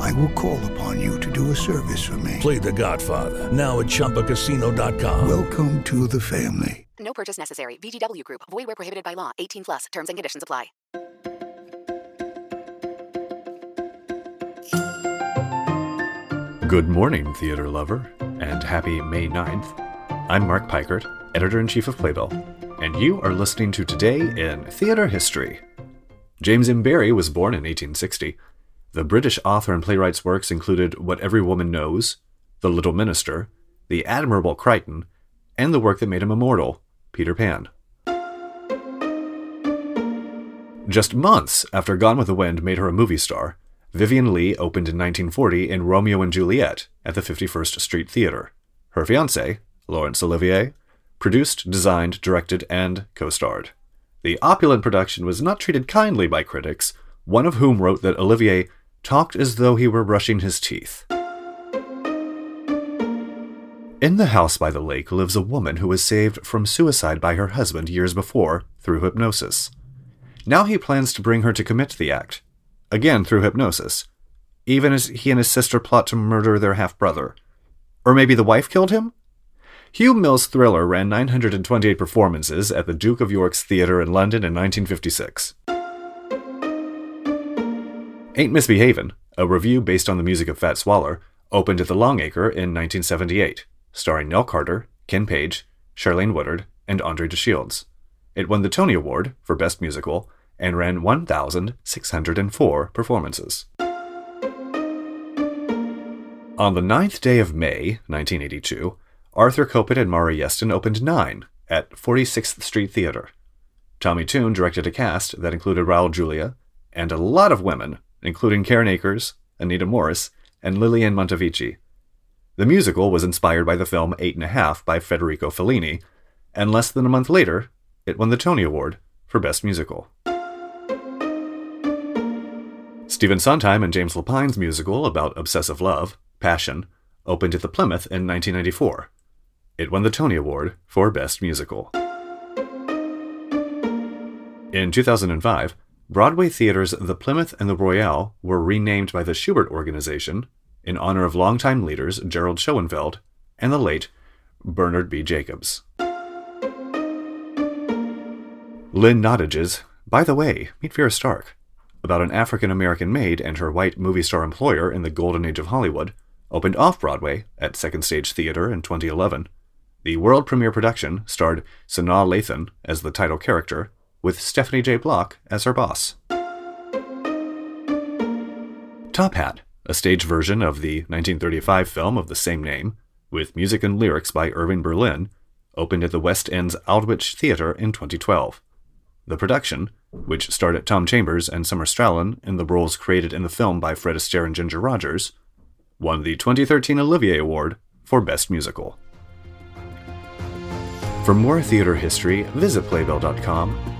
I will call upon you to do a service for me. Play The Godfather now at ChumbaCasino.com. Welcome to the family. No purchase necessary. VGW Group. Void where prohibited by law. 18 plus. Terms and conditions apply. Good morning, theater lover, and happy May 9th. I'm Mark Peikert, editor in chief of Playbill, and you are listening to Today in Theater History. James M. Barrie was born in 1860. The British author and playwright's works included What Every Woman Knows, The Little Minister, The Admirable Crichton, and the work that made him immortal, Peter Pan. Just months after Gone with the Wind made her a movie star, Vivien Leigh opened in 1940 in Romeo and Juliet at the 51st Street Theater. Her fiance, Laurence Olivier, produced, designed, directed, and co starred. The opulent production was not treated kindly by critics, one of whom wrote that Olivier talked as though he were brushing his teeth. In the house by the lake lives a woman who was saved from suicide by her husband years before through hypnosis. Now he plans to bring her to commit the act, again through hypnosis, even as he and his sister plot to murder their half brother. Or maybe the wife killed him? Hugh Mills' thriller ran 928 performances at the Duke of York's Theatre in London in 1956. Ain't Misbehavin', a revue based on the music of Fats Waller, opened at the Longacre in 1978, starring Nell Carter, Ken Page, Charlayne Woodard, and Andre de Shields. It won the Tony Award for Best Musical and ran 1,604 performances. On the ninth day of May, 1982, Arthur Kopit and Maury Yeston opened Nine at 46th Street Theater. Tommy Tune directed a cast that included Raul Julia and a lot of women, including Karen Akers, Anita Morris, and Liliane Montevecchi. The musical was inspired by the film Eight and a Half by Federico Fellini, and less than a month later, it won the Tony Award for Best Musical. Stephen Sondheim and James Lapine's musical about obsessive love, Passion, opened at the Plymouth in 1994. It won the Tony Award for Best Musical. In 2005, Broadway theaters The Plymouth and the Royale were renamed by the Shubert Organization in honor of longtime leaders Gerald Schoenfeld and the late Bernard B. Jacobs. Lynn Nottage's By the Way, Meet Vera Stark, about an African American maid and her white movie star employer in the golden age of Hollywood, opened off Broadway at Second Stage Theater in 2011. The world premiere production starred Sanaa Lathan as the title character, with Stephanie J. Block as her boss. Top Hat, a stage version of the 1935 film of the same name, with music and lyrics by Irving Berlin, opened at the West End's Aldwych Theatre in 2012. The production, which starred at Tom Chambers and Summer Strallen in the roles created in the film by Fred Astaire and Ginger Rogers, won the 2013 Olivier Award for Best Musical. For more theater history, visit Playbill.com,